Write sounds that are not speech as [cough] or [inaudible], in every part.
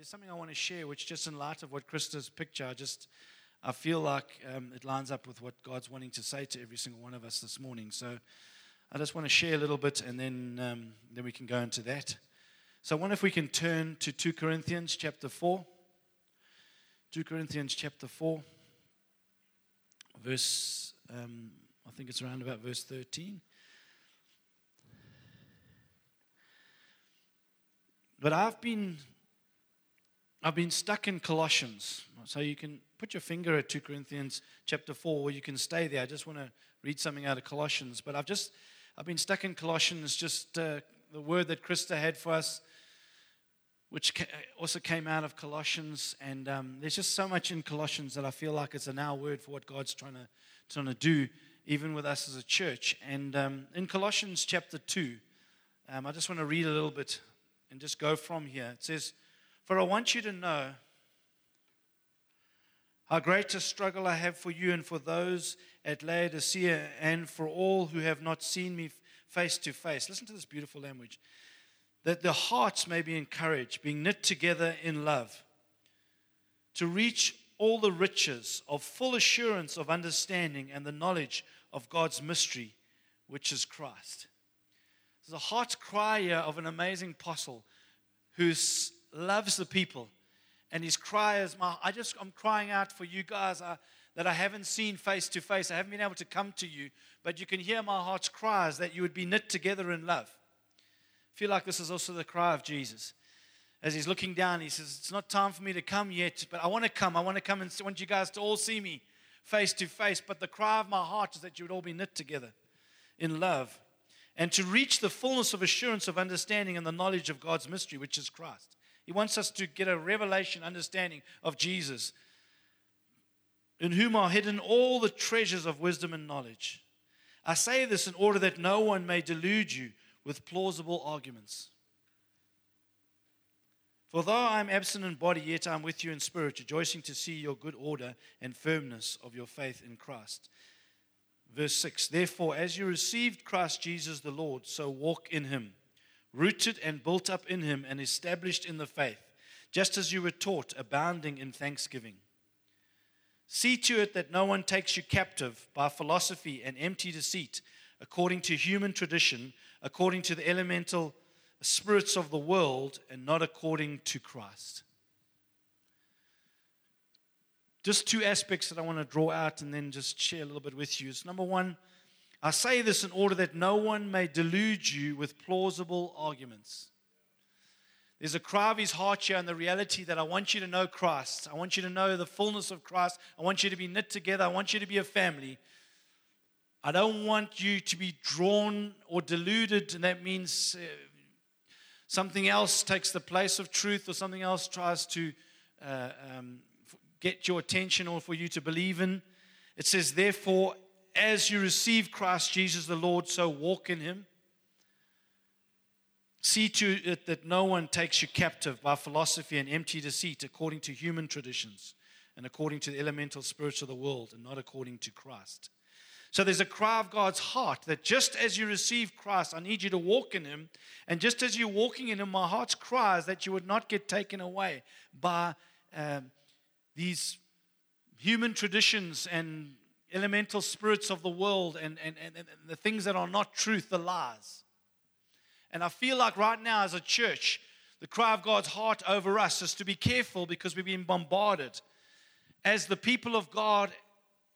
there's something I want to share, which just in light of what Krista's picture, I just I feel like um, it lines up with what God's wanting to say to every single one of us this morning. So I just want to share a little bit, and then um, then we can go into that. So I wonder if we can turn to 2 Corinthians chapter 4. 2 Corinthians chapter 4, verse, um, I think it's around about verse 13. But I've been I've been stuck in Colossians. So you can put your finger at 2 Corinthians chapter 4, or you can stay there. I just want to read something out of Colossians. But I've just, I've been stuck in Colossians, just uh, the word that Krista had for us, which also came out of Colossians. And um, there's just so much in Colossians that I feel like it's a now word for what God's trying to, trying to do, even with us as a church. And um, in Colossians chapter 2, um, I just want to read a little bit and just go from here. It says, for I want you to know how great a struggle I have for you and for those at Laodicea and for all who have not seen me face to face. Listen to this beautiful language. That their hearts may be encouraged, being knit together in love, to reach all the riches of full assurance of understanding and the knowledge of God's mystery, which is Christ. There's a heart cry here of an amazing apostle who's loves the people. And his cry is, my, I just, I'm crying out for you guys uh, that I haven't seen face to face. I haven't been able to come to you, but you can hear my heart's cries that you would be knit together in love. I feel like this is also the cry of Jesus. As he's looking down, he says, It's not time for me to come yet, but I want to come. I want to come and I want you guys to all see me face to face. But the cry of my heart is that you would all be knit together in love and to reach the fullness of assurance of understanding and the knowledge of God's mystery, which is Christ. He wants us to get a revelation understanding of Jesus, in whom are hidden all the treasures of wisdom and knowledge. I say this in order that no one may delude you with plausible arguments. For though I am absent in body, yet I am with you in spirit, rejoicing to see your good order and firmness of your faith in Christ. Verse 6 Therefore, as you received Christ Jesus the Lord, so walk in him rooted and built up in him and established in the faith, just as you were taught, abounding in thanksgiving. See to it that no one takes you captive by philosophy and empty deceit, according to human tradition, according to the elemental spirits of the world, and not according to Christ. Just two aspects that I want to draw out and then just share a little bit with you. Is number one, I say this in order that no one may delude you with plausible arguments. There's a cry of his heart here and the reality that I want you to know Christ. I want you to know the fullness of Christ. I want you to be knit together. I want you to be a family. I don't want you to be drawn or deluded, and that means uh, something else takes the place of truth or something else tries to uh, um, get your attention or for you to believe in. It says, therefore, as you receive Christ Jesus the Lord, so walk in him. See to it that no one takes you captive by philosophy and empty deceit according to human traditions and according to the elemental spirits of the world and not according to Christ. So there's a cry of God's heart that just as you receive Christ, I need you to walk in Him. And just as you're walking in Him, my heart's cry is that you would not get taken away by um, these human traditions and elemental spirits of the world and, and, and, and the things that are not truth, the lies. And I feel like right now, as a church, the cry of God's heart over us is to be careful because we've been bombarded. As the people of God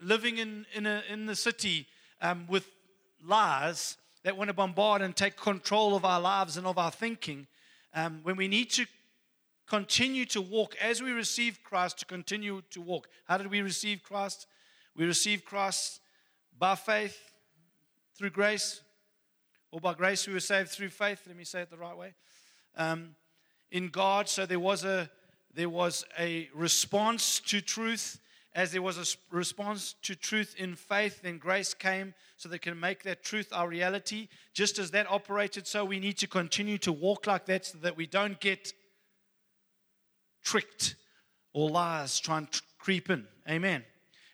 living in, in, a, in the city um, with lies that want to bombard and take control of our lives and of our thinking, um, when we need to continue to walk as we receive Christ, to continue to walk. How did we receive Christ? We receive Christ by faith through grace, or by grace we were saved through faith. Let me say it the right way. Um, in God, so there was a there was a response to truth. As there was a response to truth in faith, then grace came so they can make that truth our reality. Just as that operated, so we need to continue to walk like that so that we don't get tricked or lies trying to creep in. Amen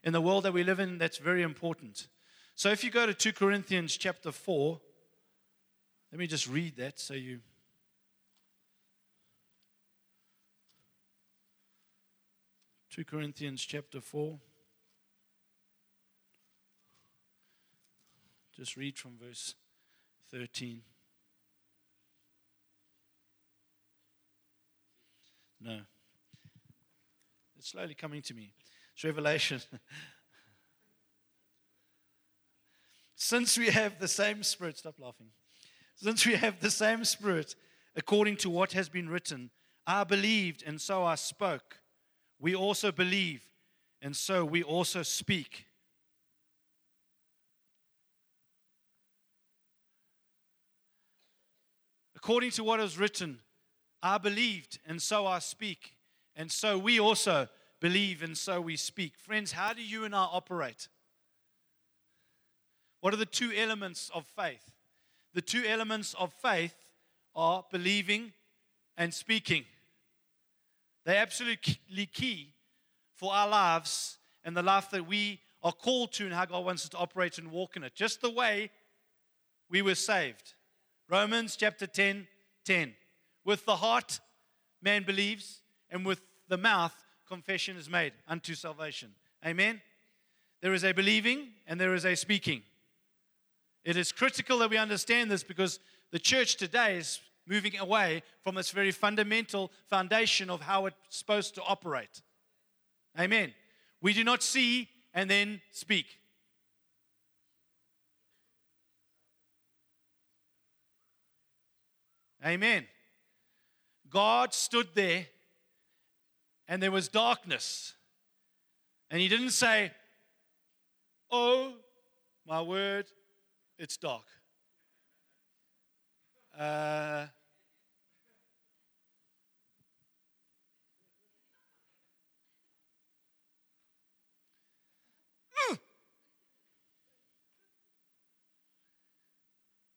in the world that we live in, that's very important. So if you go to 2 Corinthians chapter 4, let me just read that so you. 2 Corinthians chapter 4. Just read from verse 13. No. It's slowly coming to me. Revelation. [laughs] Since we have the same spirit, stop laughing. Since we have the same spirit, according to what has been written, I believed and so I spoke. We also believe and so we also speak. According to what is written, I believed and so I speak. And so we also believe and so we speak. Friends, how do you and I operate? What are the two elements of faith? The two elements of faith are believing and speaking. They're absolutely key for our lives and the life that we are called to and how God wants us to operate and walk in it. Just the way we were saved. Romans chapter 10 10. With the heart, man believes, and with the mouth, confession is made unto salvation. Amen. There is a believing and there is a speaking. It is critical that we understand this because the church today is moving away from its very fundamental foundation of how it's supposed to operate. Amen. We do not see and then speak. Amen. God stood there and there was darkness. And he didn't say, Oh, my word, it's dark. Uh,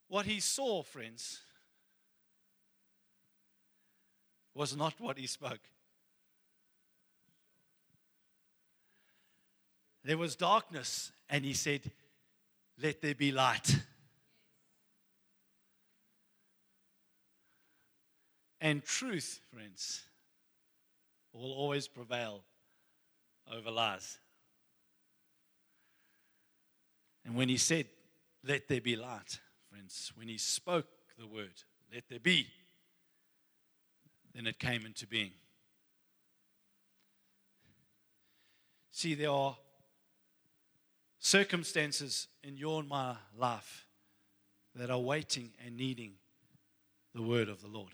what he saw, friends, was not what he spoke. There was darkness, and he said, Let there be light. And truth, friends, will always prevail over lies. And when he said, Let there be light, friends, when he spoke the word, Let there be, then it came into being. See, there are circumstances in your and my life that are waiting and needing the word of the Lord.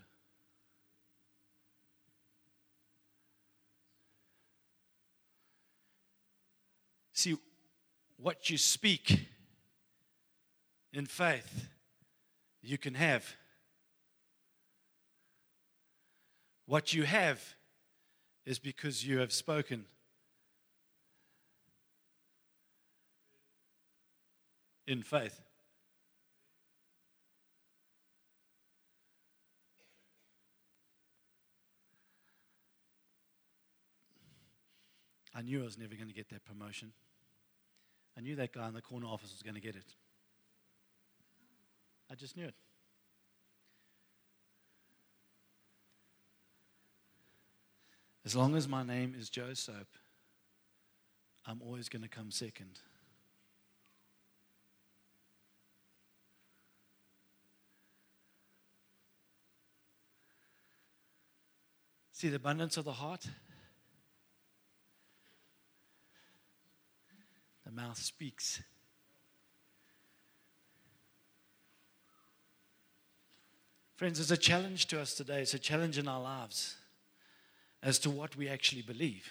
See, what you speak in faith, you can have. What you have is because you have spoken. In faith. I knew I was never going to get that promotion. I knew that guy in the corner office was going to get it. I just knew it. As long as my name is Joe Soap, I'm always going to come second. See the abundance of the heart? The mouth speaks. Friends, it's a challenge to us today. It's a challenge in our lives as to what we actually believe.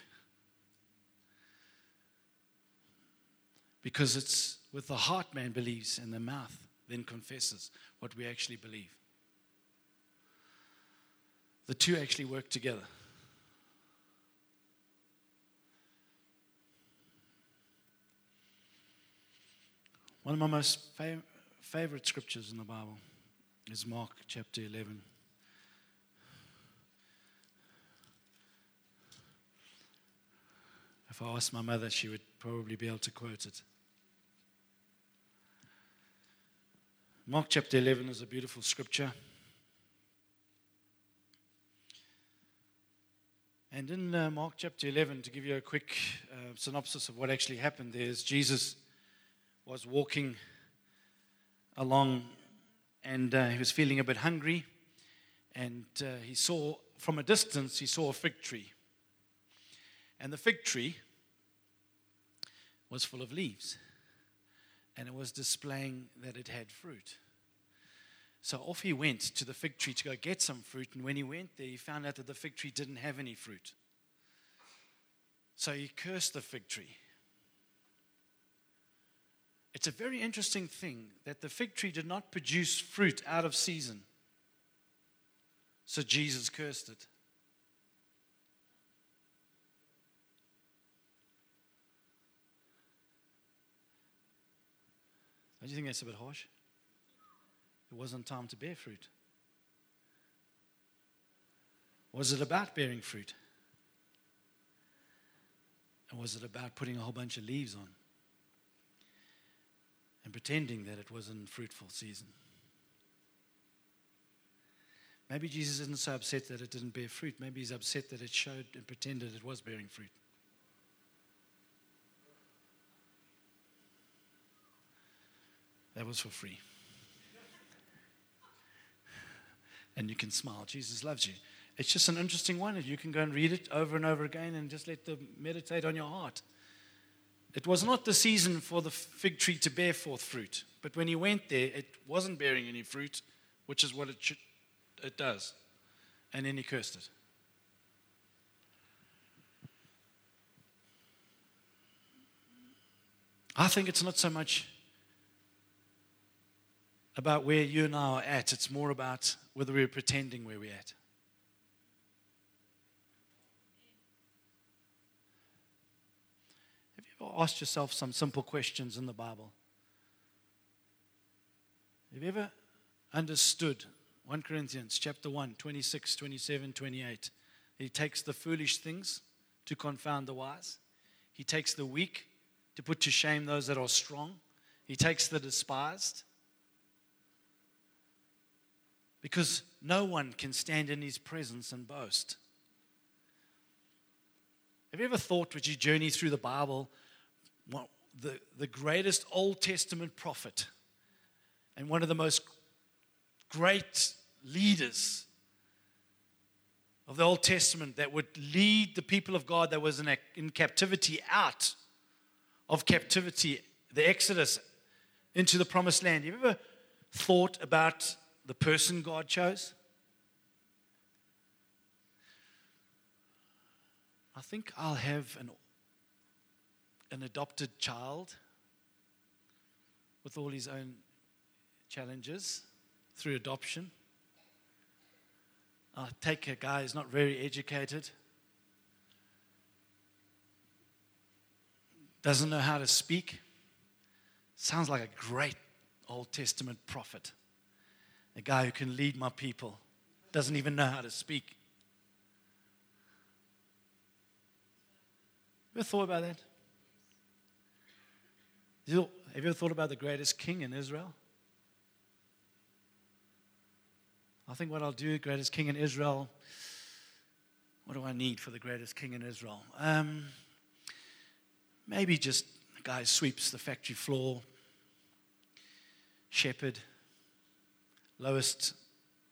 Because it's with the heart man believes and the mouth then confesses what we actually believe. The two actually work together. One of my most fav- favorite scriptures in the Bible is Mark chapter 11. If I asked my mother, she would probably be able to quote it. Mark chapter 11 is a beautiful scripture. And in uh, Mark chapter 11, to give you a quick uh, synopsis of what actually happened there, is Jesus was walking along and uh, he was feeling a bit hungry. And uh, he saw, from a distance, he saw a fig tree. And the fig tree was full of leaves. And it was displaying that it had fruit. So off he went to the fig tree to go get some fruit. And when he went there, he found out that the fig tree didn't have any fruit. So he cursed the fig tree. It's a very interesting thing that the fig tree did not produce fruit out of season. So Jesus cursed it. Don't you think that's a bit harsh? It wasn't time to bear fruit. Was it about bearing fruit? And was it about putting a whole bunch of leaves on and pretending that it was in fruitful season? Maybe Jesus isn't so upset that it didn't bear fruit. Maybe he's upset that it showed and pretended it was bearing fruit. That was for free and you can smile. Jesus loves you. It's just an interesting one. You can go and read it over and over again and just let them meditate on your heart. It was not the season for the fig tree to bear forth fruit, but when he went there, it wasn't bearing any fruit, which is what it, should, it does. And then he cursed it. I think it's not so much about where you and I are at. It's more about whether we're pretending where we're at. Have you ever asked yourself some simple questions in the Bible? Have you ever understood 1 Corinthians chapter 1, 26, 27, 28? He takes the foolish things to confound the wise. He takes the weak to put to shame those that are strong. He takes the despised because no one can stand in his presence and boast. Have you ever thought, as you journey through the Bible, the, the greatest Old Testament prophet and one of the most great leaders of the Old Testament that would lead the people of God that was in, a, in captivity out of captivity, the Exodus into the promised land? Have you ever thought about the person God chose? I think I'll have an, an adopted child with all his own challenges through adoption. I'll take a guy who's not very educated, doesn't know how to speak. Sounds like a great Old Testament prophet a guy who can lead my people, doesn't even know how to speak. Have you ever thought about that? Have you ever thought about the greatest king in Israel? I think what I'll do, greatest king in Israel, what do I need for the greatest king in Israel? Um, maybe just a guy who sweeps the factory floor, shepherd, lowest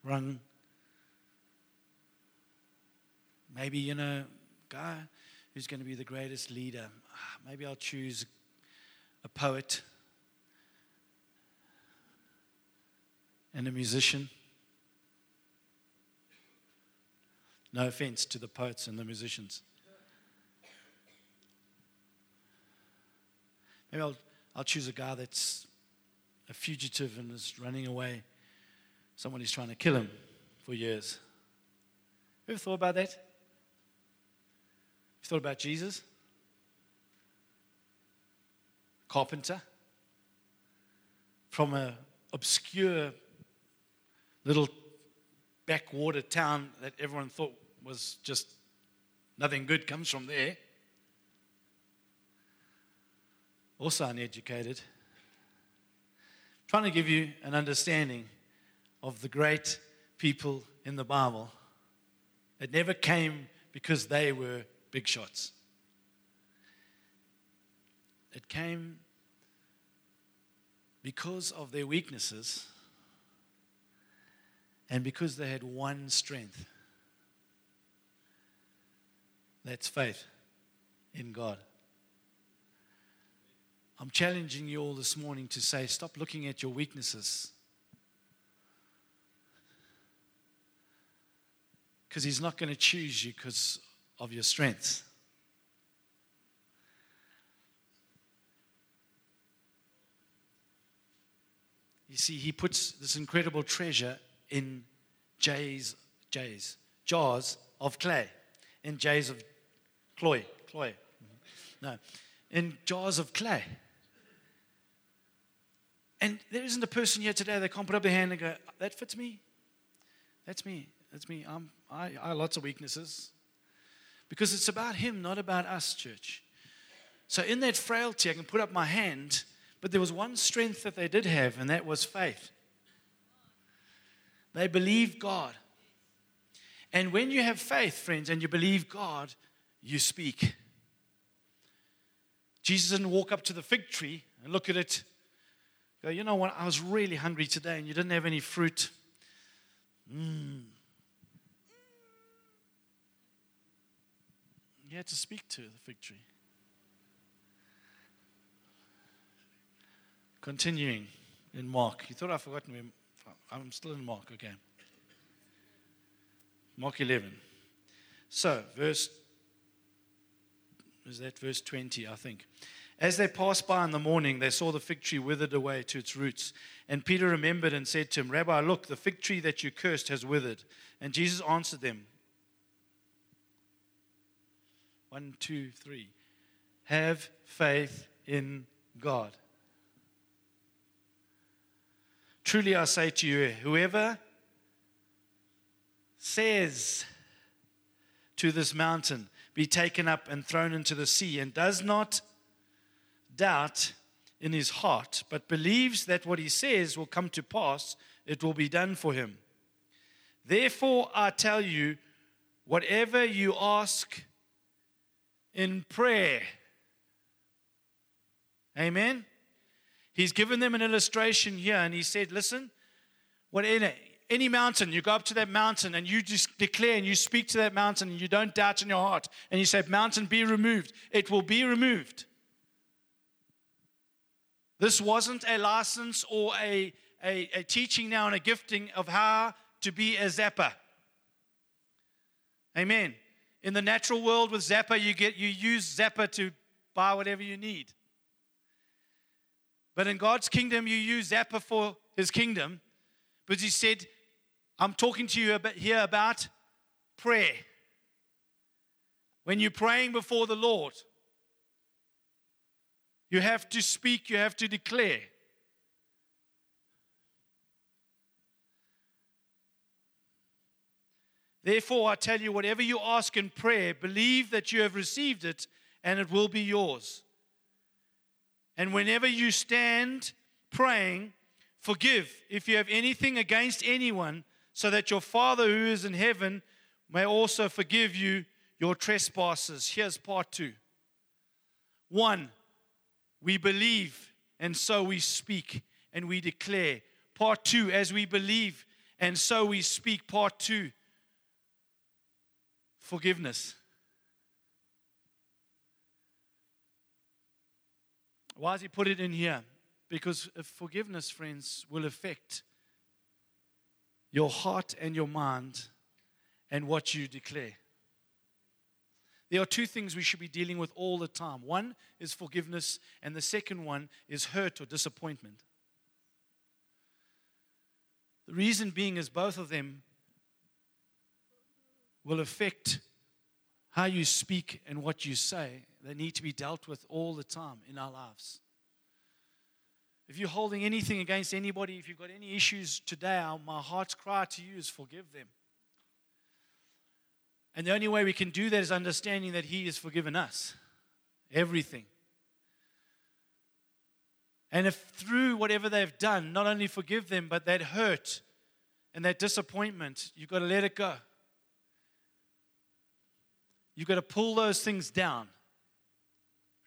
rung. Maybe, you know, guy who's going to be the greatest leader. Ah, maybe I'll choose a poet and a musician. No offense to the poets and the musicians. Maybe I'll, I'll choose a guy that's a fugitive and is running away someone is trying to kill him for years. You ever thought about that? You thought about Jesus? Carpenter from an obscure little backwater town that everyone thought was just nothing good comes from there. Also uneducated. Trying to give you an understanding of the great people in the Bible. It never came because they were big shots. It came because of their weaknesses and because they had one strength. That's faith in God. I'm challenging you all this morning to say, stop looking at your weaknesses. Because He's not going to choose you because of your strengths. You see, He puts this incredible treasure in jays, J's, jars of clay, in J's of cloy, cloy. Mm-hmm. No, in jars of clay. And there isn't a person here today that can't put up their hand and go, that fits me. That's me. That's me. I'm, I, I have lots of weaknesses. Because it's about Him, not about us, church. So in that frailty, I can put up my hand, but there was one strength that they did have, and that was faith. They believed God. And when you have faith, friends, and you believe God, you speak. Jesus didn't walk up to the fig tree and look at it, go, you know what, I was really hungry today and you didn't have any fruit. Mm. Had to speak to the fig tree. Continuing in Mark. You thought I'd forgotten me. I'm still in Mark, okay. Mark 11. So, verse, is that verse 20, I think. As they passed by in the morning, they saw the fig tree withered away to its roots. And Peter remembered and said to him, Rabbi, look, the fig tree that you cursed has withered. And Jesus answered them, One, two, three. Have faith in God. Truly I say to you, whoever says to this mountain, Be taken up and thrown into the sea, and does not doubt in his heart, but believes that what he says will come to pass, it will be done for him. Therefore, I tell you, whatever you ask in prayer, Amen. He's given them an illustration here, and he said, Listen, what in any mountain, you go up to that mountain and you just declare and you speak to that mountain and you don't doubt in your heart, and you say, Mountain, be removed. It will be removed. This wasn't a license or a, a, a teaching now and a gifting of how to be a zapper. Amen. In the natural world with Zapper, you get you use Zapper to buy whatever you need. But in God's kingdom, you use Zapper for his kingdom. But he said, I'm talking to you about, here about prayer. When you're praying before the Lord, you have to speak, you have to declare. Therefore, I tell you, whatever you ask in prayer, believe that you have received it and it will be yours. And whenever you stand praying, forgive if you have anything against anyone, so that your Father who is in heaven may also forgive you your trespasses. Here's part two. One, we believe, and so we speak and we declare. Part two, as we believe, and so we speak. Part two, forgiveness. Why has he put it in here? Because forgiveness, friends, will affect your heart and your mind and what you declare. There are two things we should be dealing with all the time. One is forgiveness, and the second one is hurt or disappointment. The reason being is both of them will affect how you speak and what you say. They need to be dealt with all the time in our lives. If you're holding anything against anybody, if you've got any issues today, my heart's cry to you is forgive them. And the only way we can do that is understanding that He has forgiven us everything. And if through whatever they've done, not only forgive them, but that hurt and that disappointment, you've got to let it go. You've got to pull those things down.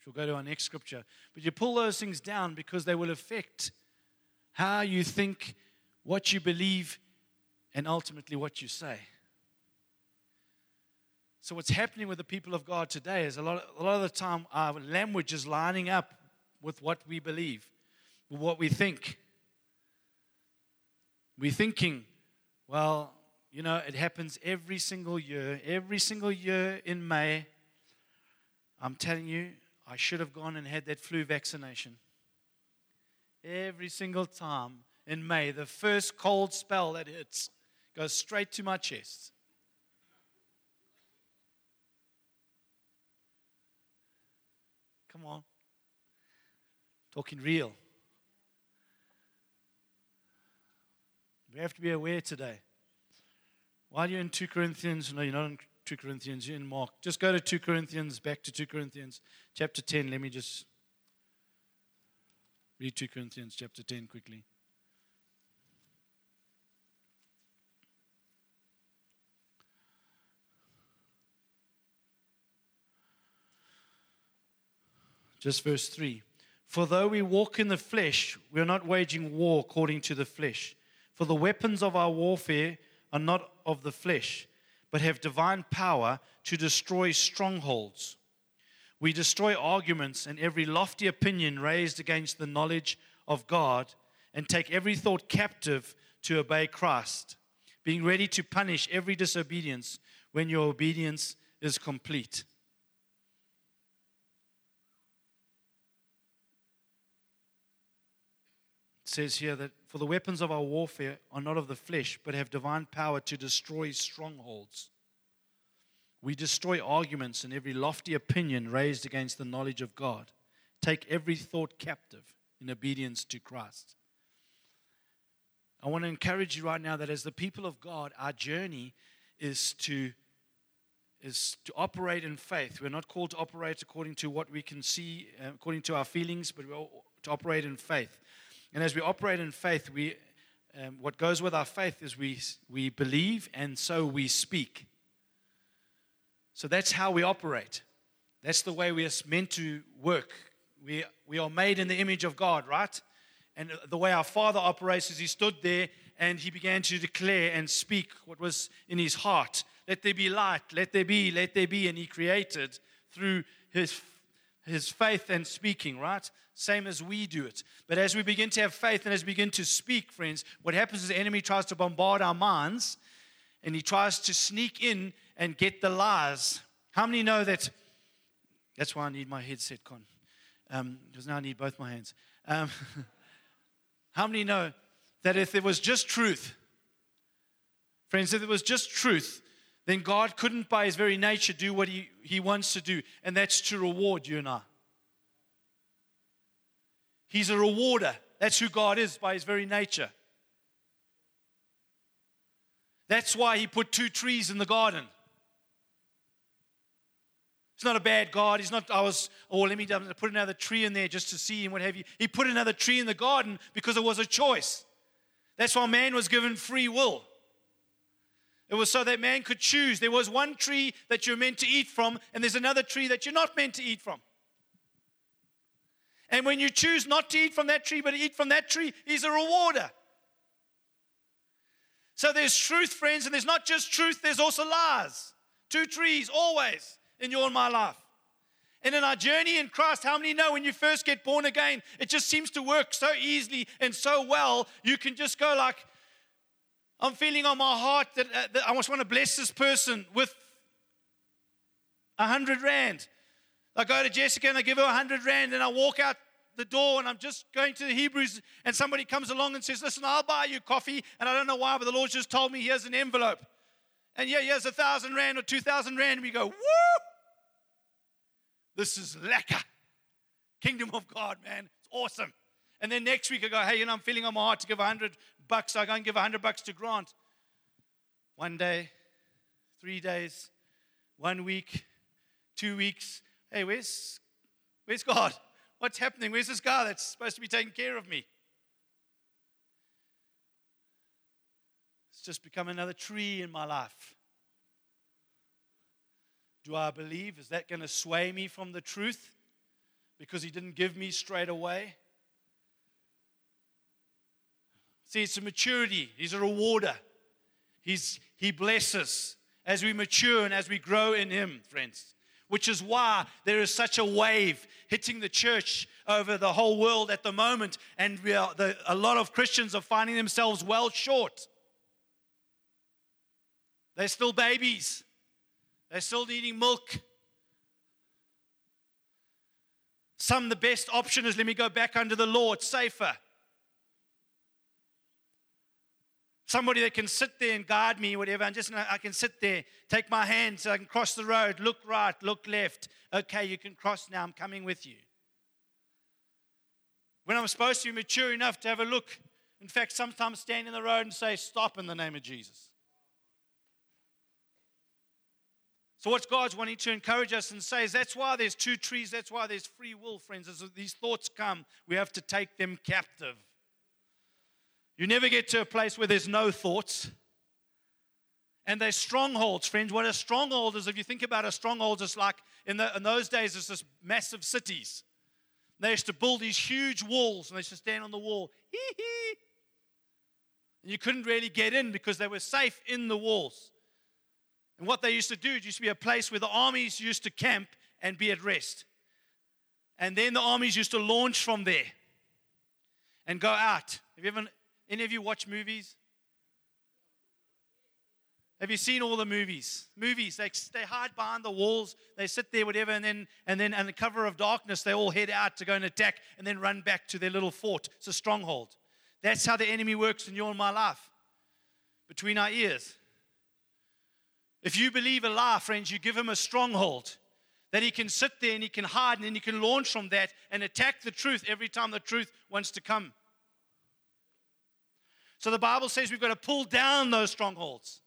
We'll go to our next scripture. But you pull those things down because they will affect how you think, what you believe, and ultimately what you say. So, what's happening with the people of God today is a lot, a lot of the time our language is lining up with what we believe, with what we think. We're thinking, well, you know, it happens every single year. Every single year in May, I'm telling you, I should have gone and had that flu vaccination. Every single time in May, the first cold spell that hits goes straight to my chest. Come on. Talking real. We have to be aware today. While you're in 2 Corinthians, no, you're not in 2 Corinthians, you're in Mark. Just go to 2 Corinthians, back to 2 Corinthians, chapter 10. Let me just read 2 Corinthians, chapter 10, quickly. Just verse 3. For though we walk in the flesh, we are not waging war according to the flesh. For the weapons of our warfare are not of the flesh, but have divine power to destroy strongholds. We destroy arguments and every lofty opinion raised against the knowledge of God and take every thought captive to obey Christ, being ready to punish every disobedience when your obedience is complete. says here that for the weapons of our warfare are not of the flesh, but have divine power to destroy strongholds. We destroy arguments and every lofty opinion raised against the knowledge of God. Take every thought captive in obedience to Christ. I want to encourage you right now that as the people of God, our journey is to is to operate in faith. We're not called to operate according to what we can see, uh, according to our feelings, but we're to operate in faith. And as we operate in faith, we, um, what goes with our faith is we, we believe and so we speak. So that's how we operate. That's the way we are meant to work. We, we are made in the image of God, right? And the way our Father operates is He stood there and He began to declare and speak what was in His heart. Let there be light, let there be, let there be. And He created through His, his faith and speaking, right? same as we do it. But as we begin to have faith and as we begin to speak, friends, what happens is the enemy tries to bombard our minds and he tries to sneak in and get the lies. How many know that? That's why I need my headset, Con, um, because now I need both my hands. Um, [laughs] how many know that if there was just truth, friends, if there was just truth, then God couldn't, by his very nature, do what he, he wants to do, and that's to reward you and I. He's a rewarder. That's who God is by his very nature. That's why he put two trees in the garden. It's not a bad God. He's not, I was, oh, let me put another tree in there just to see and what have you. He put another tree in the garden because it was a choice. That's why man was given free will. It was so that man could choose. There was one tree that you're meant to eat from, and there's another tree that you're not meant to eat from. And when you choose not to eat from that tree, but to eat from that tree, He's a rewarder. So there's truth, friends, and there's not just truth, there's also lies. Two trees always in your and my life. And in our journey in Christ, how many know when you first get born again, it just seems to work so easily and so well. You can just go like, I'm feeling on my heart that, uh, that I just want to bless this person with a hundred rand. I go to Jessica and I give her a hundred rand and I walk out the door and I'm just going to the Hebrews and somebody comes along and says, Listen, I'll buy you coffee. And I don't know why, but the Lord just told me here's an envelope. And yeah, here's a thousand rand or two thousand rand. And we go, Woo! This is lekker. Kingdom of God, man. It's awesome. And then next week I go, Hey, you know, I'm feeling on my heart to give a hundred bucks. I go and give a hundred bucks to Grant. One day, three days, one week, two weeks, Hey, where's, where's God? What's happening? Where's this guy that's supposed to be taking care of me? It's just become another tree in my life. do I believe? Is that going to sway me from the truth? Because he didn't give me straight away? See, it's a maturity. He's a rewarder. He's, he blesses as we mature and as we grow in him, friends. Which is why there is such a wave hitting the church over the whole world at the moment, and are, the, a lot of Christians are finding themselves well short. They're still babies. They're still needing milk. Some, the best option is let me go back under the law, it's safer. Somebody that can sit there and guide me, whatever, and just I can sit there, take my hand so I can cross the road, look right, look left. Okay, you can cross now, I'm coming with you. When I'm supposed to be mature enough to have a look, in fact, sometimes stand in the road and say, Stop in the name of Jesus. So, what God's wanting to encourage us and say is that's why there's two trees, that's why there's free will, friends. As these thoughts come, we have to take them captive. You never get to a place where there's no thoughts. And they're strongholds, friends. What a stronghold is, if you think about a stronghold, it's like in, the, in those days, it's just massive cities. They used to build these huge walls and they used to stand on the wall. Hee hee. And you couldn't really get in because they were safe in the walls. And what they used to do, it used to be a place where the armies used to camp and be at rest. And then the armies used to launch from there and go out. Have you ever, any of you watch movies? Have you seen all the movies? Movies, they, they hide behind the walls, they sit there, whatever, and then, and then, under cover of darkness, they all head out to go and attack and then run back to their little fort. It's a stronghold. That's how the enemy works in your and my life, between our ears. If you believe a lie, friends, you give him a stronghold that he can sit there and he can hide and then he can launch from that and attack the truth every time the truth wants to come. So the Bible says we've got to pull down those strongholds.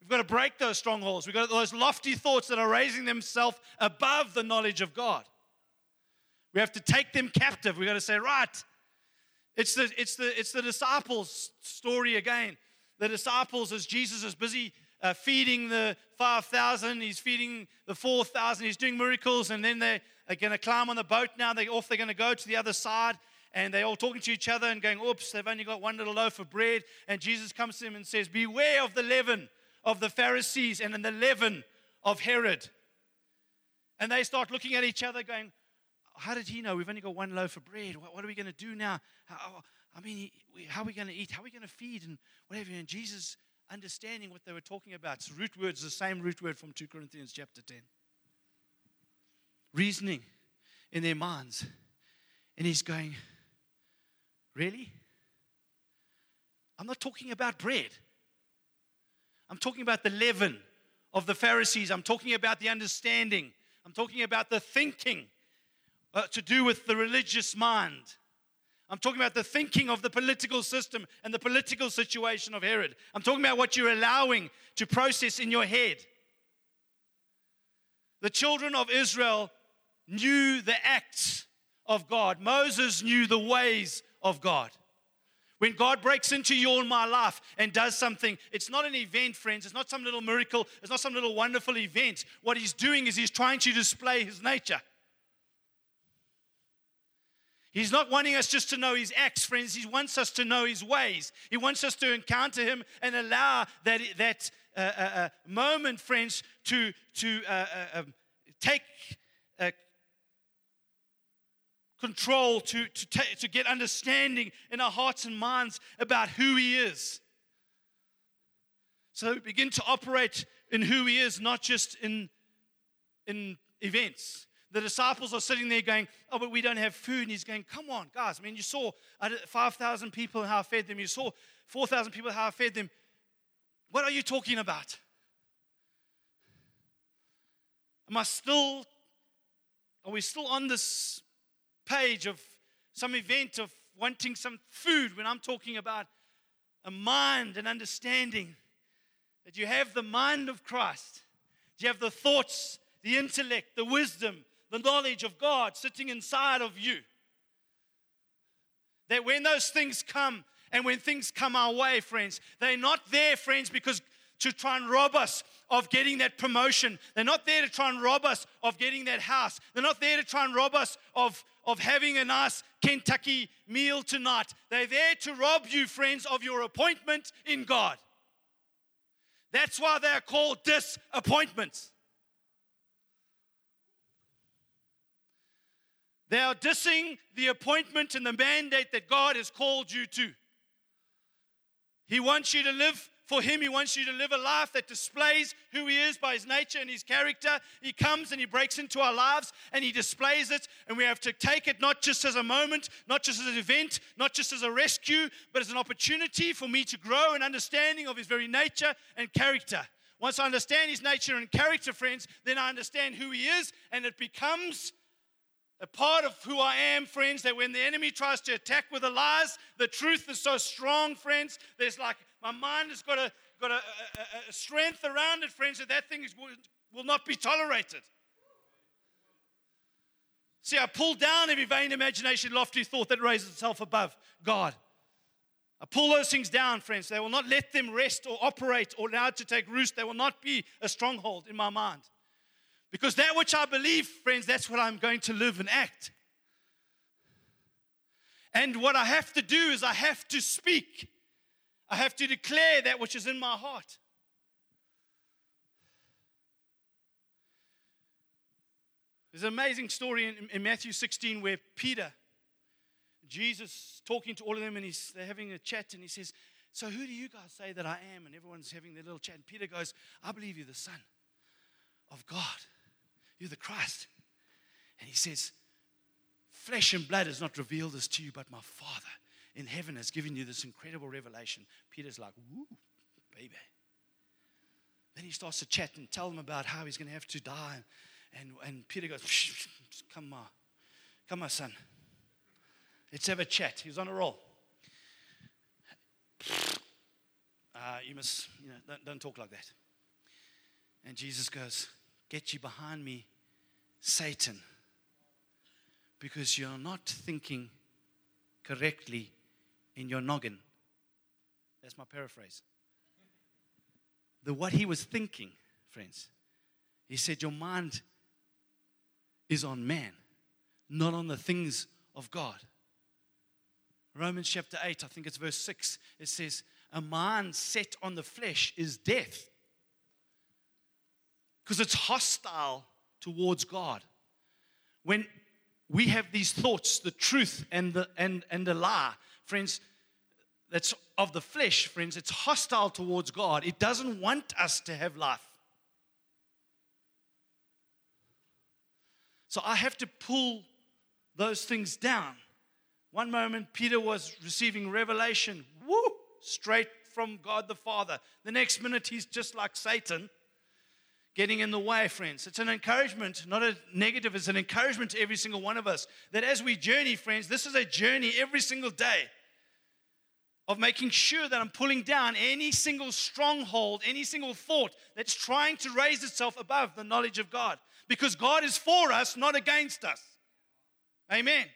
We've got to break those strongholds. We've got those lofty thoughts that are raising themselves above the knowledge of God. We have to take them captive. We've got to say, right, it's the, it's the, it's the disciples' story again. The disciples, as Jesus is busy uh, feeding the 5,000, he's feeding the 4,000, he's doing miracles, and then they're going to climb on the boat now. They're off, they're going to go to the other side, and they're all talking to each other and going, Oops, they've only got one little loaf of bread. And Jesus comes to them and says, Beware of the leaven of the Pharisees and the leaven of Herod. And they start looking at each other, going, How did he know? We've only got one loaf of bread. What, what are we going to do now? How, I mean, how are we going to eat? How are we going to feed? And whatever. And Jesus understanding what they were talking about. It's root words, the same root word from 2 Corinthians chapter 10. Reasoning in their minds. And he's going, Really? I'm not talking about bread. I'm talking about the leaven of the Pharisees. I'm talking about the understanding. I'm talking about the thinking uh, to do with the religious mind. I'm talking about the thinking of the political system and the political situation of Herod. I'm talking about what you're allowing to process in your head. The children of Israel knew the acts of God, Moses knew the ways of God. When God breaks into your and my life and does something, it's not an event, friends. It's not some little miracle. It's not some little wonderful event. What He's doing is He's trying to display His nature. He's not wanting us just to know his acts, friends. He wants us to know his ways. He wants us to encounter him and allow that, that uh, uh, uh moment, friends, to, to uh, uh um, take uh, control, to, to, ta- to get understanding in our hearts and minds about who he is. So we begin to operate in who he is, not just in, in events the disciples are sitting there going, Oh, but we don't have food. And he's going, Come on, guys. I mean, you saw uh, 5,000 people and how I fed them. You saw 4,000 people and how I fed them. What are you talking about? Am I still, are we still on this page of some event of wanting some food when I'm talking about a mind and understanding that you have the mind of Christ? You have the thoughts, the intellect, the wisdom, the knowledge of God sitting inside of you. That when those things come, and when things come our way, friends, they're not there, friends, because to try and rob us of getting that promotion. They're not there to try and rob us of getting that house. They're not there to try and rob us of, of having a nice Kentucky meal tonight. They're there to rob you, friends, of your appointment in God. That's why they are called disappointments. They are dissing the appointment and the mandate that God has called you to. He wants you to live for Him. He wants you to live a life that displays who He is by His nature and His character. He comes and He breaks into our lives and He displays it. And we have to take it not just as a moment, not just as an event, not just as a rescue, but as an opportunity for me to grow in understanding of His very nature and character. Once I understand His nature and character, friends, then I understand who He is and it becomes a part of who I am, friends, that when the enemy tries to attack with the lies, the truth is so strong, friends. There's like, my mind has got a, got a, a, a strength around it, friends, that that thing is, will, will not be tolerated. See, I pull down every vain imagination, lofty thought that raises itself above God. I pull those things down, friends. They will not let them rest or operate or allow it to take roost. They will not be a stronghold in my mind. Because that which I believe, friends, that's what I'm going to live and act. And what I have to do is I have to speak. I have to declare that which is in my heart. There's an amazing story in, in, Matthew 16 where Peter, Jesus talking to all of them, and he's, they're having a chat, and he says, So who do you guys say that I am? And everyone's having their little chat. And Peter goes, I believe you're the Son of God. You're the Christ. And he says, Flesh and blood has not revealed this to you, but my Father in heaven has given you this incredible revelation. Peter's like, Woo, baby. Then he starts to chat and tell them about how he's going to have to die. And, and Peter goes, Come on, come on, son. Let's have a chat. He's on a roll. [sniffs] Uh, you must, you know, don't, don't talk like that. And Jesus goes, Get you behind me, Satan, because you're not thinking correctly in your noggin. That's my paraphrase. The what he was thinking, friends, he said, Your mind is on man, not on the things of God. Romans chapter 8, I think it's verse 6, it says, A mind set on the flesh is death because it's hostile towards God. When we have these thoughts, the truth and the, and, and the lie, friends, that's of the flesh, friends, it's hostile towards God. It doesn't want us to have life. So I have to pull those things down. One moment, Peter was receiving revelation, woo, straight from God the Father. The next minute, he's just like Satan getting in the way, friends. It's an encouragement, not a negative, it's an encouragement to every single one of us that as we journey, friends, this is a journey every single day of making sure that I'm pulling down any single stronghold, any single thought that's trying to raise itself above the knowledge of God. Because God is for us, not against us. Amen.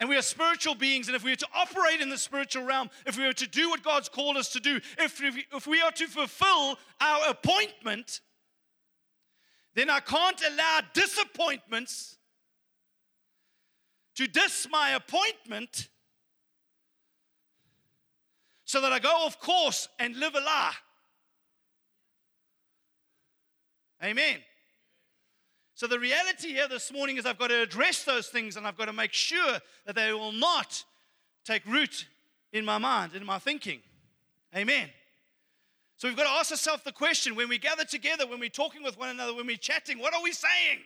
And we are spiritual beings, and if we are to operate in the spiritual realm, if we are to do what God's called us to do, if if we are to fulfill our appointment, then I can't allow disappointments to diss my appointment so that I go off course and live a lie. Amen. So, the reality here this morning is I've got to address those things and I've got to make sure that they will not take root in my mind, in my thinking. Amen. So we've got to ask ourselves the question when we gather together, when we're talking with one another, when we're chatting, what are we saying?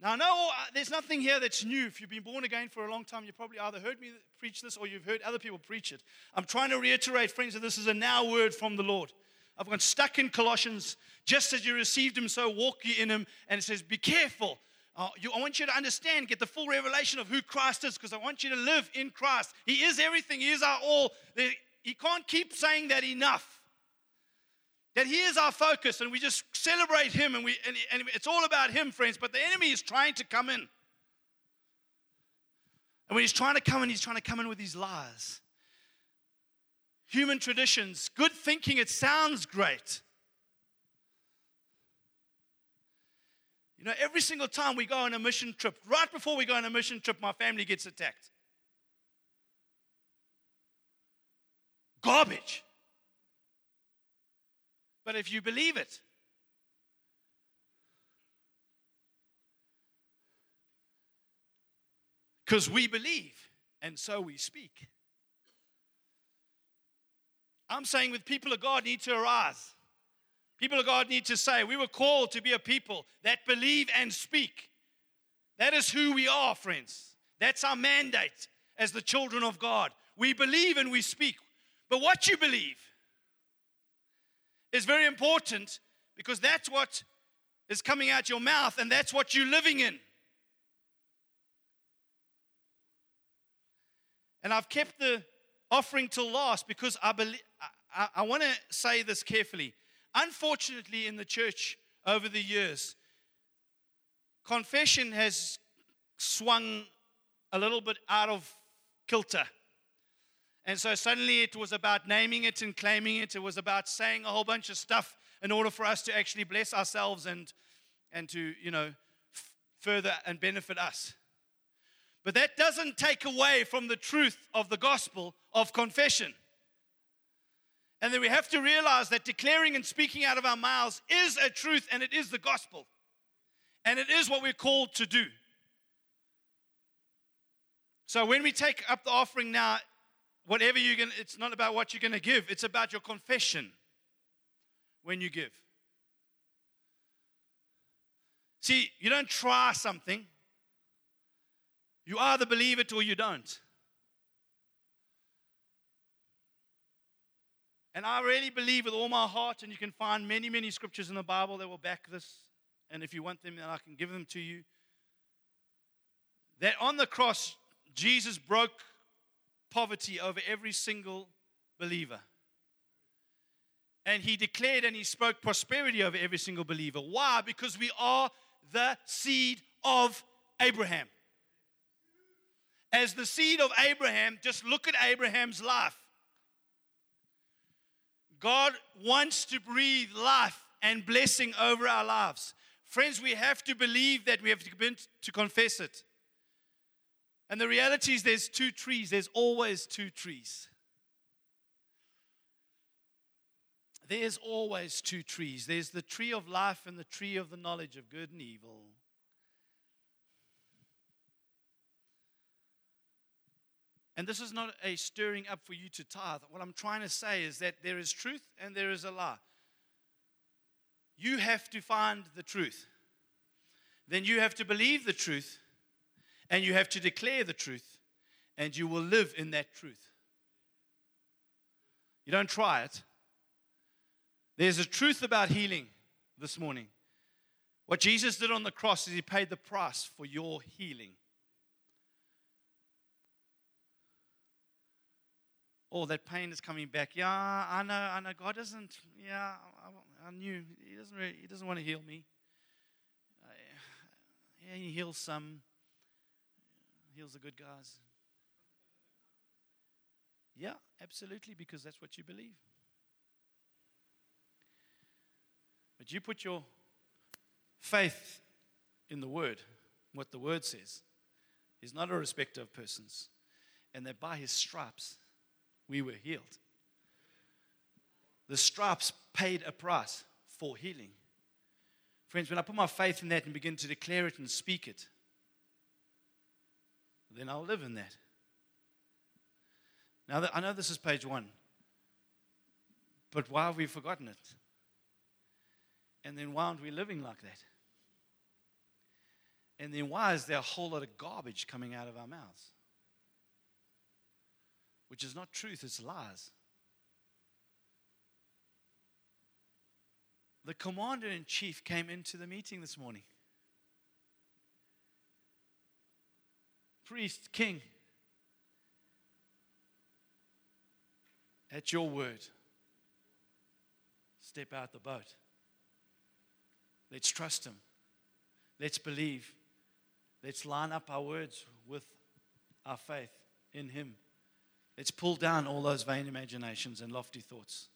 Now, I know uh, there's nothing here that's new. If you've been born again for a long time, you've probably either heard me preach this or you've heard other people preach it. I'm trying to reiterate, friends, that this is a now word from the Lord. I've got stuck in Colossians, just as you received him, so walk ye in him. And it says, Be careful uh, you, I want you to understand, get the full revelation of who Christ is, because I want you to live in Christ. He is everything, He is our all. He can't keep saying that enough. That He is our focus, and we just celebrate Him, and, we, and, and it's all about Him, friends. But the enemy is trying to come in. And when he's trying to come in, he's trying to come in with these lies. human traditions, good thinking, it sounds great. You know, every single time we go on a mission trip, right before we go on a mission trip, my family gets attacked. Garbage. But if you believe it, because we believe, and so we speak. I'm saying with people of God need to arise. People of God need to say, we were called to be a people that believe and speak. That is who we are, friends. That's our mandate as the children of God. We believe and we speak. But what you believe is very important because that's what is coming out your mouth and that's what you're living in. And I've kept the offering till last because I believe I, I want to say this carefully. Unfortunately, in the church over the years, confession has swung a little bit out of kilter. And so suddenly it was about naming it and claiming it. It was about saying a whole bunch of stuff in order for us to actually bless ourselves and, and to, you know, f- further and benefit us. But that doesn't take away from the truth of the gospel of confession. And then we have to realize that declaring and speaking out of our mouths is a truth and it is the gospel. And it is what we're called to do. So when we take up the offering now, whatever you're going to, it's not about what you're going to give, it's about your confession when you give. See, you don't try something, you either believe it or you don't. And I really believe with all my heart, and you can find many, many scriptures in the Bible that will back this. And if you want them, then I can give them to you. That on the cross, Jesus broke poverty over every single believer. And he declared and he spoke prosperity over every single believer. Why? Because we are the seed of Abraham. As the seed of Abraham, just look at Abraham's life. God wants to breathe life and blessing over our lives. Friends, we have to believe that we have to confess it. And the reality is, there's two trees, there's always two trees. There's always two trees. There's the tree of life and the tree of the knowledge of good and evil. And this is not a stirring up for you to tithe. What I'm trying to say is that there is truth and there is a lie. You have to find the truth. Then you have to believe the truth and you have to declare the truth and you will live in that truth. You don't try it. There's a truth about healing this morning. What Jesus did on the cross is he paid the price for your healing. Oh, that pain is coming back. Yeah, I know, I know. God doesn't, yeah, I, I knew. He doesn't, really, he doesn't want to heal me. Uh, yeah, he heals some, heals the good guys. Yeah, absolutely, because that's what you believe. But you put your faith in the Word, what the Word says. He's not a respecter of persons. And that by his stripes, we were healed. The stripes paid a price for healing. Friends, when I put my faith in that and begin to declare it and speak it, then I'll live in that. Now, I know this is page one, but why have we forgotten it? And then why aren't we living like that? And then why is there a whole lot of garbage coming out of our mouths? Which is not truth, it's lies. The commander in chief came into the meeting this morning. Priest, king, at your word, step out the boat. Let's trust him. Let's believe. Let's line up our words with our faith in him. Let's pull down all those vain imaginations and lofty thoughts.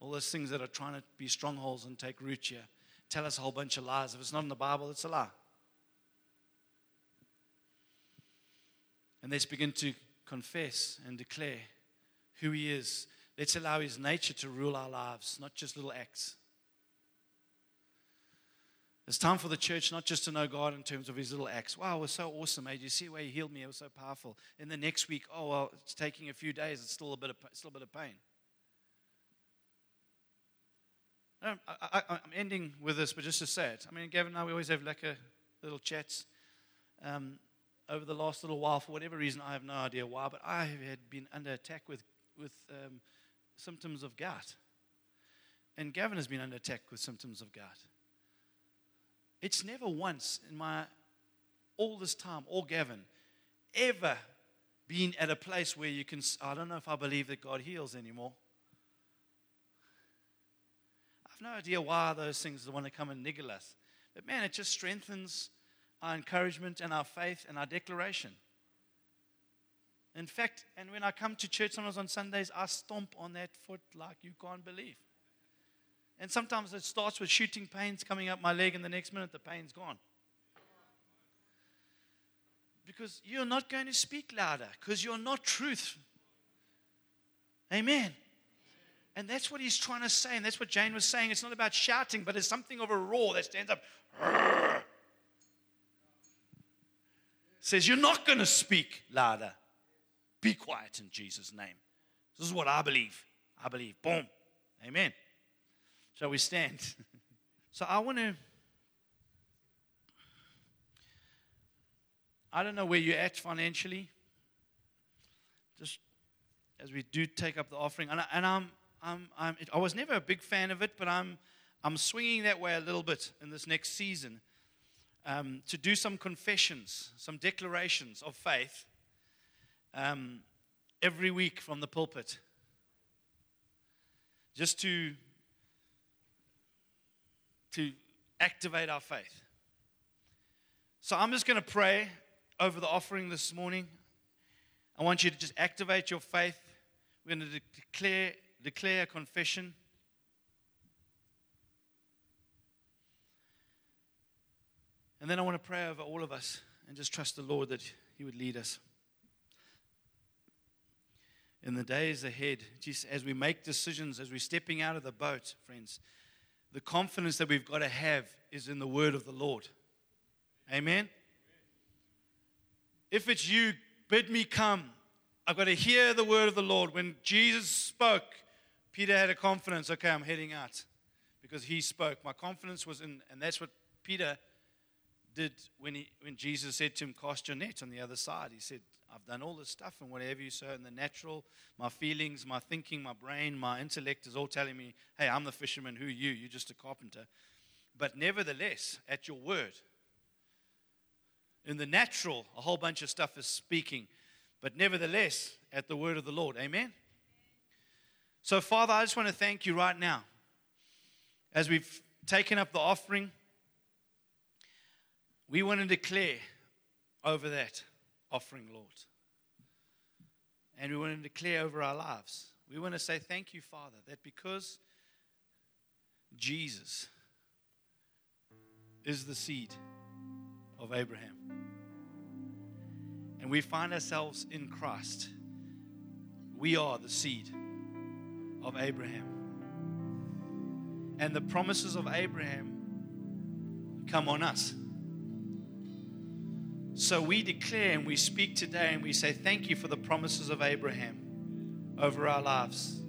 All those things that are trying to be strongholds and take root here. Tell us a whole bunch of lies. If it's not in the Bible, it's a lie. And let's begin to confess and declare who He is. Let's allow His nature to rule our lives, not just little acts. It's time for the church not just to know God in terms of his little acts. Wow, it was so awesome, mate. You see where he healed me? It was so powerful. In the next week, oh, well, it's taking a few days. It's still a bit of, still a bit of pain. I, am ending with this, but just to say it. I mean, Gavin and I, we always have like a little chats um, over the last little while. For whatever reason, I have no idea why, but I had been under attack with, with um, symptoms of gout. And Gavin has been under attack with symptoms of gout. It's never once in my all this time, or Gavin, ever been at a place where you can, I don't know if I believe that God heals anymore. I have no idea why those things want to come and niggle us. But man, it just strengthens our encouragement and our faith and our declaration. In fact, and when I come to church sometimes on Sundays, I stomp on that foot like you can't believe. And sometimes it starts with shooting pains coming up my leg, and the next minute the pain's gone. Because you're not going to speak louder, because you're not truth. Amen. And that's what he's trying to say, and that's what Jane was saying. It's not about shouting, but it's something of a roar that stands up. Says, You're not going to speak louder. Be quiet in Jesus' name. This is what I believe. I believe. Boom. Amen. Shall we stand? [laughs] so I want to. I don't know where you're at financially. Just as we do take up the offering, and, I, and I'm, I'm, I'm, I was never a big fan of it, but I'm, I'm swinging that way a little bit in this next season um, to do some confessions, some declarations of faith um, every week from the pulpit, just to to activate our faith. So I'm just going to pray over the offering this morning. I want you to just activate your faith. We're going to declare, declare a confession. And then I want to pray over all of us and just trust the Lord that He would lead us. In the days ahead, just as we make decisions, as we're stepping out of the boat, friends, the confidence that we've got to have is in the word of the Lord. Amen. If it's you, bid me come. I've got to hear the word of the Lord. When Jesus spoke, Peter had a confidence okay, I'm heading out because he spoke. My confidence was in, and that's what Peter did when, he, when Jesus said to him, Cast your net on the other side. He said, I've done all this stuff and whatever you say in the natural, my feelings, my thinking, my brain, my intellect is all telling me, hey, I'm the fisherman, who are you? You're just a carpenter. But nevertheless, at your word, in the natural, a whole bunch of stuff is speaking. But nevertheless, at the word of the Lord. Amen? So, Father, I just want to thank you right now as we've taken up the offering. We want to declare over that offering, Lord. And we want to declare over our lives. We want to say thank you, Father, that because Jesus is the seed of Abraham, and we find ourselves in Christ, we are the seed of Abraham. And the promises of Abraham come on us. So we declare and we speak today and we say, Thank you for the promises of Abraham over our lives.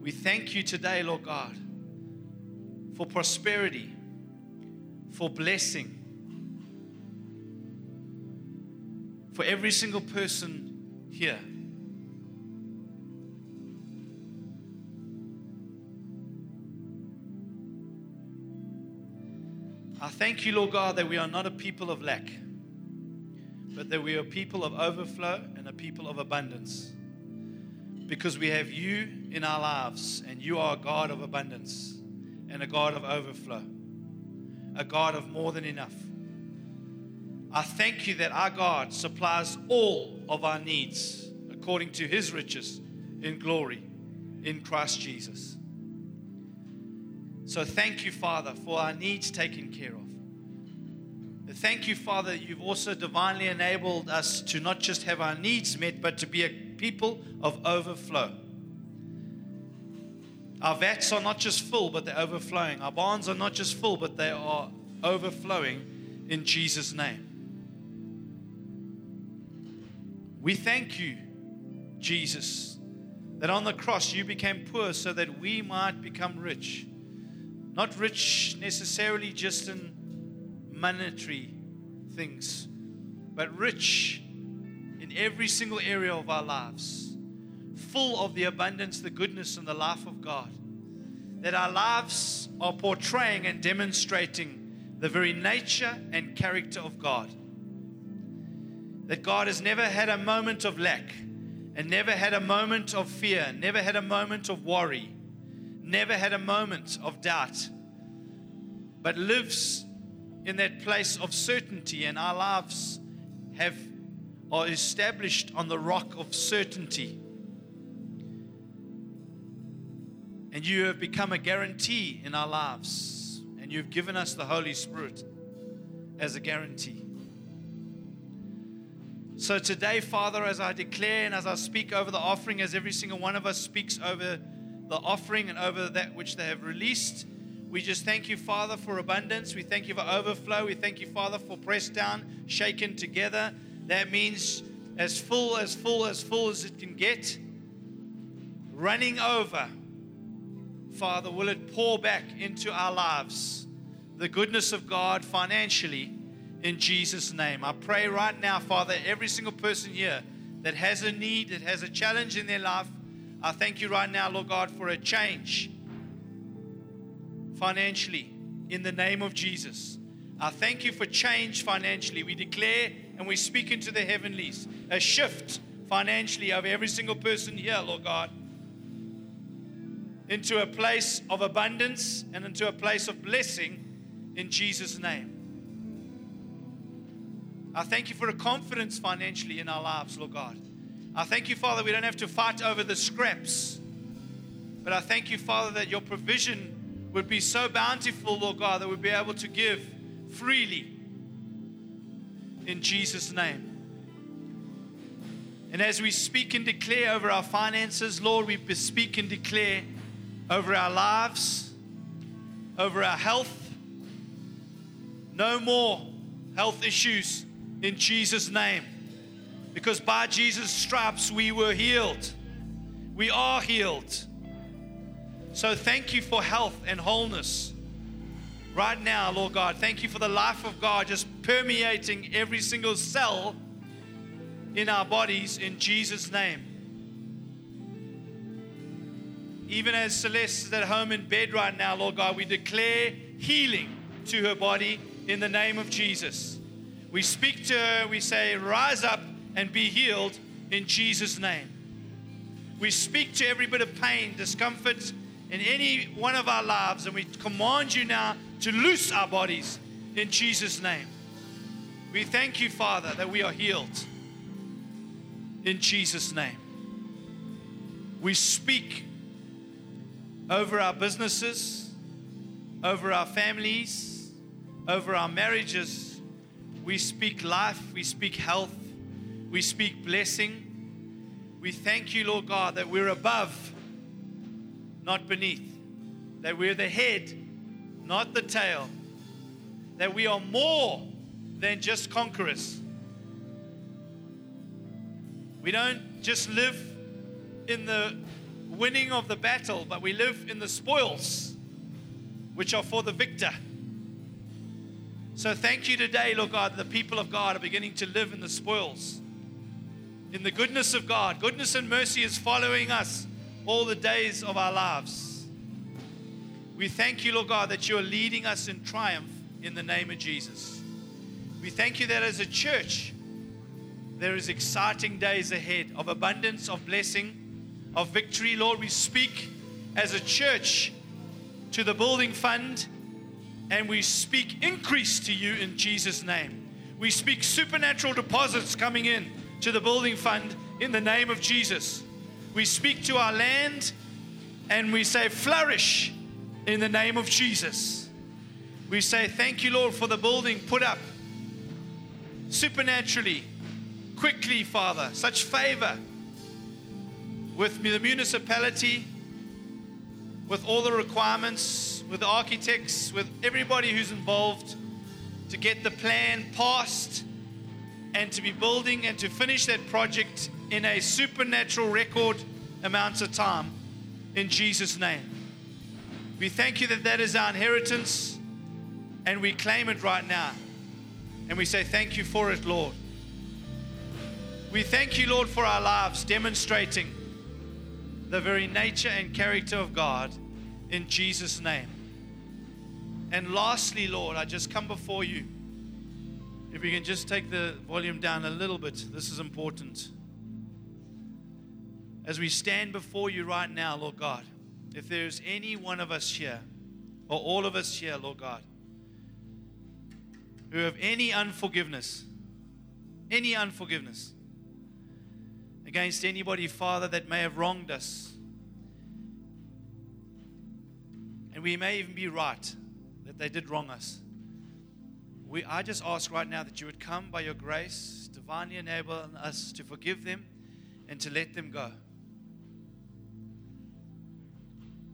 We thank you today, Lord God, for prosperity, for blessing, for every single person here. Thank you, Lord God, that we are not a people of lack, but that we are a people of overflow and a people of abundance. Because we have you in our lives, and you are a God of abundance and a God of overflow, a God of more than enough. I thank you that our God supplies all of our needs according to his riches in glory in Christ Jesus. So thank you, Father, for our needs taken care of. Thank you, Father, you've also divinely enabled us to not just have our needs met, but to be a people of overflow. Our vats are not just full, but they're overflowing. Our barns are not just full, but they are overflowing in Jesus' name. We thank you, Jesus, that on the cross you became poor so that we might become rich. Not rich necessarily just in monetary things, but rich in every single area of our lives, full of the abundance, the goodness, and the life of God. That our lives are portraying and demonstrating the very nature and character of God. That God has never had a moment of lack and never had a moment of fear, never had a moment of worry, never had a moment of doubt, but lives in that place of certainty, and our lives have are established on the rock of certainty. And you have become a guarantee in our lives, and you've given us the Holy Spirit as a guarantee. So today, Father, as I declare and as I speak over the offering, as every single one of us speaks over the offering and over that which they have released, we just thank you, Father, for abundance. We thank you for overflow. We thank you, Father, for pressed down, shaken together. That means as full, as full, as full as it can get. Running over, Father, will it pour back into our lives the goodness of God financially in Jesus' name. I pray right now, Father, every single person here that has a need, that has a challenge in their life, I thank you right now, Lord God, for a change financially in the name of Jesus. I thank you for change financially. We declare and we speak into the heavenlies a shift financially of every single person here, Lord God, into a place of abundance and into a place of blessing in Jesus' name. I thank you for a confidence financially in our lives, Lord God. I thank you, Father, we don't have to fight over the scraps. But I thank you, Father, that your provision would be so bountiful, Lord God, that we'd be able to give freely in Jesus' name. And as we speak and declare over our finances, Lord, we speak and declare over our lives, over our health. No more health issues in Jesus' name. Because by Jesus' stripes we were healed. We are healed. So thank you for health and wholeness. Right now, Lord God, thank you for the life of God just permeating every single cell in our bodies in Jesus' name. Even as Celeste is at home in bed right now, Lord God, we declare healing to her body in the name of Jesus. We speak to her, we say, Rise up and be healed in Jesus' name. We speak to every bit of pain, discomfort in any one of our lives, and we command you now to loose our bodies in Jesus' name. We thank you, Father, that we are healed in Jesus' name. We speak over our businesses, over our families, over our marriages we speak life, we speak health, we speak blessing. We thank you, Lord God, that we're above, not beneath, that we're the head, not the tail, that we are more than just conquerors. We don't just live in the winning of the battle, but we live in the spoils, which are for the victor. So thank you today, Lord God, the people of God are beginning to live in the spoils, in the goodness of God. Goodness and mercy is following us all the days of our lives. We thank you, Lord God, that you are leading us in triumph in the name of Jesus. We thank you that as a church, there is exciting days ahead of abundance, of blessing, of victory. Lord, we speak as a church to the building fund and we speak increase to you in Jesus' name. We speak supernatural deposits coming in to the building fund in the name of Jesus. We speak to our land and we say, flourish in the name of Jesus. We say, Thank you, Lord, for the building put up supernaturally, quickly, Father. Such favor with the municipality, with all the requirements, with the architects, with everybody who's involved to get the plan passed and to be building and to finish that project in a supernatural record amounts of time in Jesus' name. We thank you that that is our inheritance and we claim it right now. And we say, Thank you for it, Lord. We thank you, Lord, for our lives demonstrating the very nature and character of God in Jesus' name. And lastly, Lord, I just come before you. If we can just take the volume down a little bit, this is important. As we stand before you right now, Lord God, if there's any one of us here, or all of us here, Lord God, who have any unforgiveness, any unforgiveness against anybody, Father, that may have wronged us. And we may even be right that they did wrong us. We, I just ask right now that you would come by your grace, divinely enable us to forgive them and to let them go.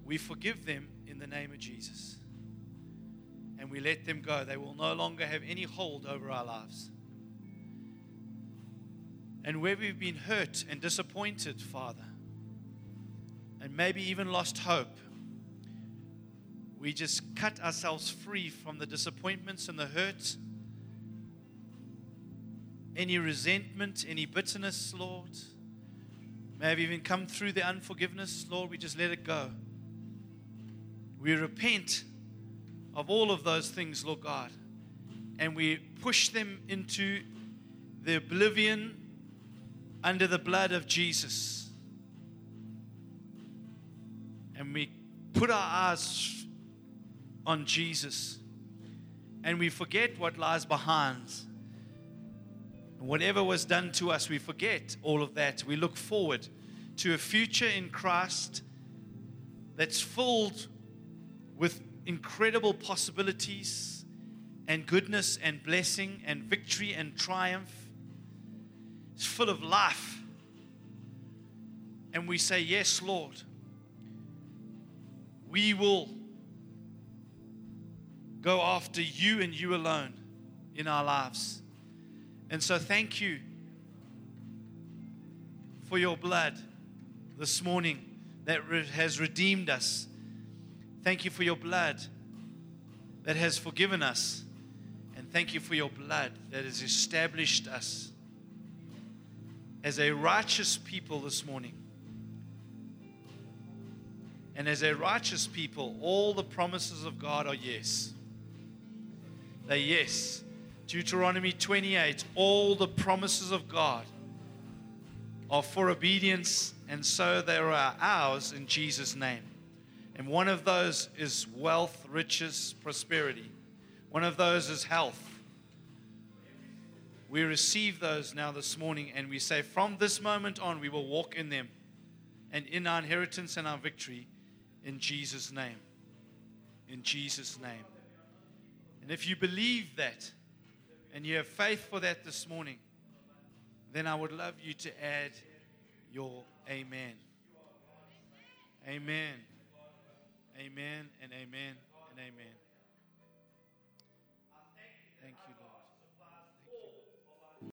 We forgive them in the name of Jesus and we let them go, they will no longer have any hold over our lives. And where we've been hurt and disappointed, Father, and maybe even lost hope, we just cut ourselves free from the disappointments and the hurt, any resentment, any bitterness, Lord. May have even come through the unforgiveness, Lord. We just let it go. We repent of all of those things, Lord God, and we push them into the oblivion under the blood of Jesus. And we put our eyes on Jesus and we forget what lies behind. Whatever was done to us, we forget all of that. We look forward to a future in Christ that's filled with incredible possibilities and goodness and blessing and victory and triumph. It's full of life. And we say, Yes, Lord. We will go after you and you alone in our lives. And so, thank you for your blood this morning that has redeemed us Thank you for your blood that has forgiven us. And thank you for your blood that has established us as a righteous people this morning. And as a righteous people, all the promises of God are yes. They're yes. Deuteronomy 28, all the promises of God are for obedience, and so they are ours in Jesus' name. And one of those is wealth, riches, prosperity. One of those is health. We receive those now this morning and we say, from this moment on, we will walk in them and in our inheritance and our victory in Jesus' name. In Jesus' name. And if you believe that and you have faith for that this morning, then I would love you to add your amen. Amen. Amen and amen and amen.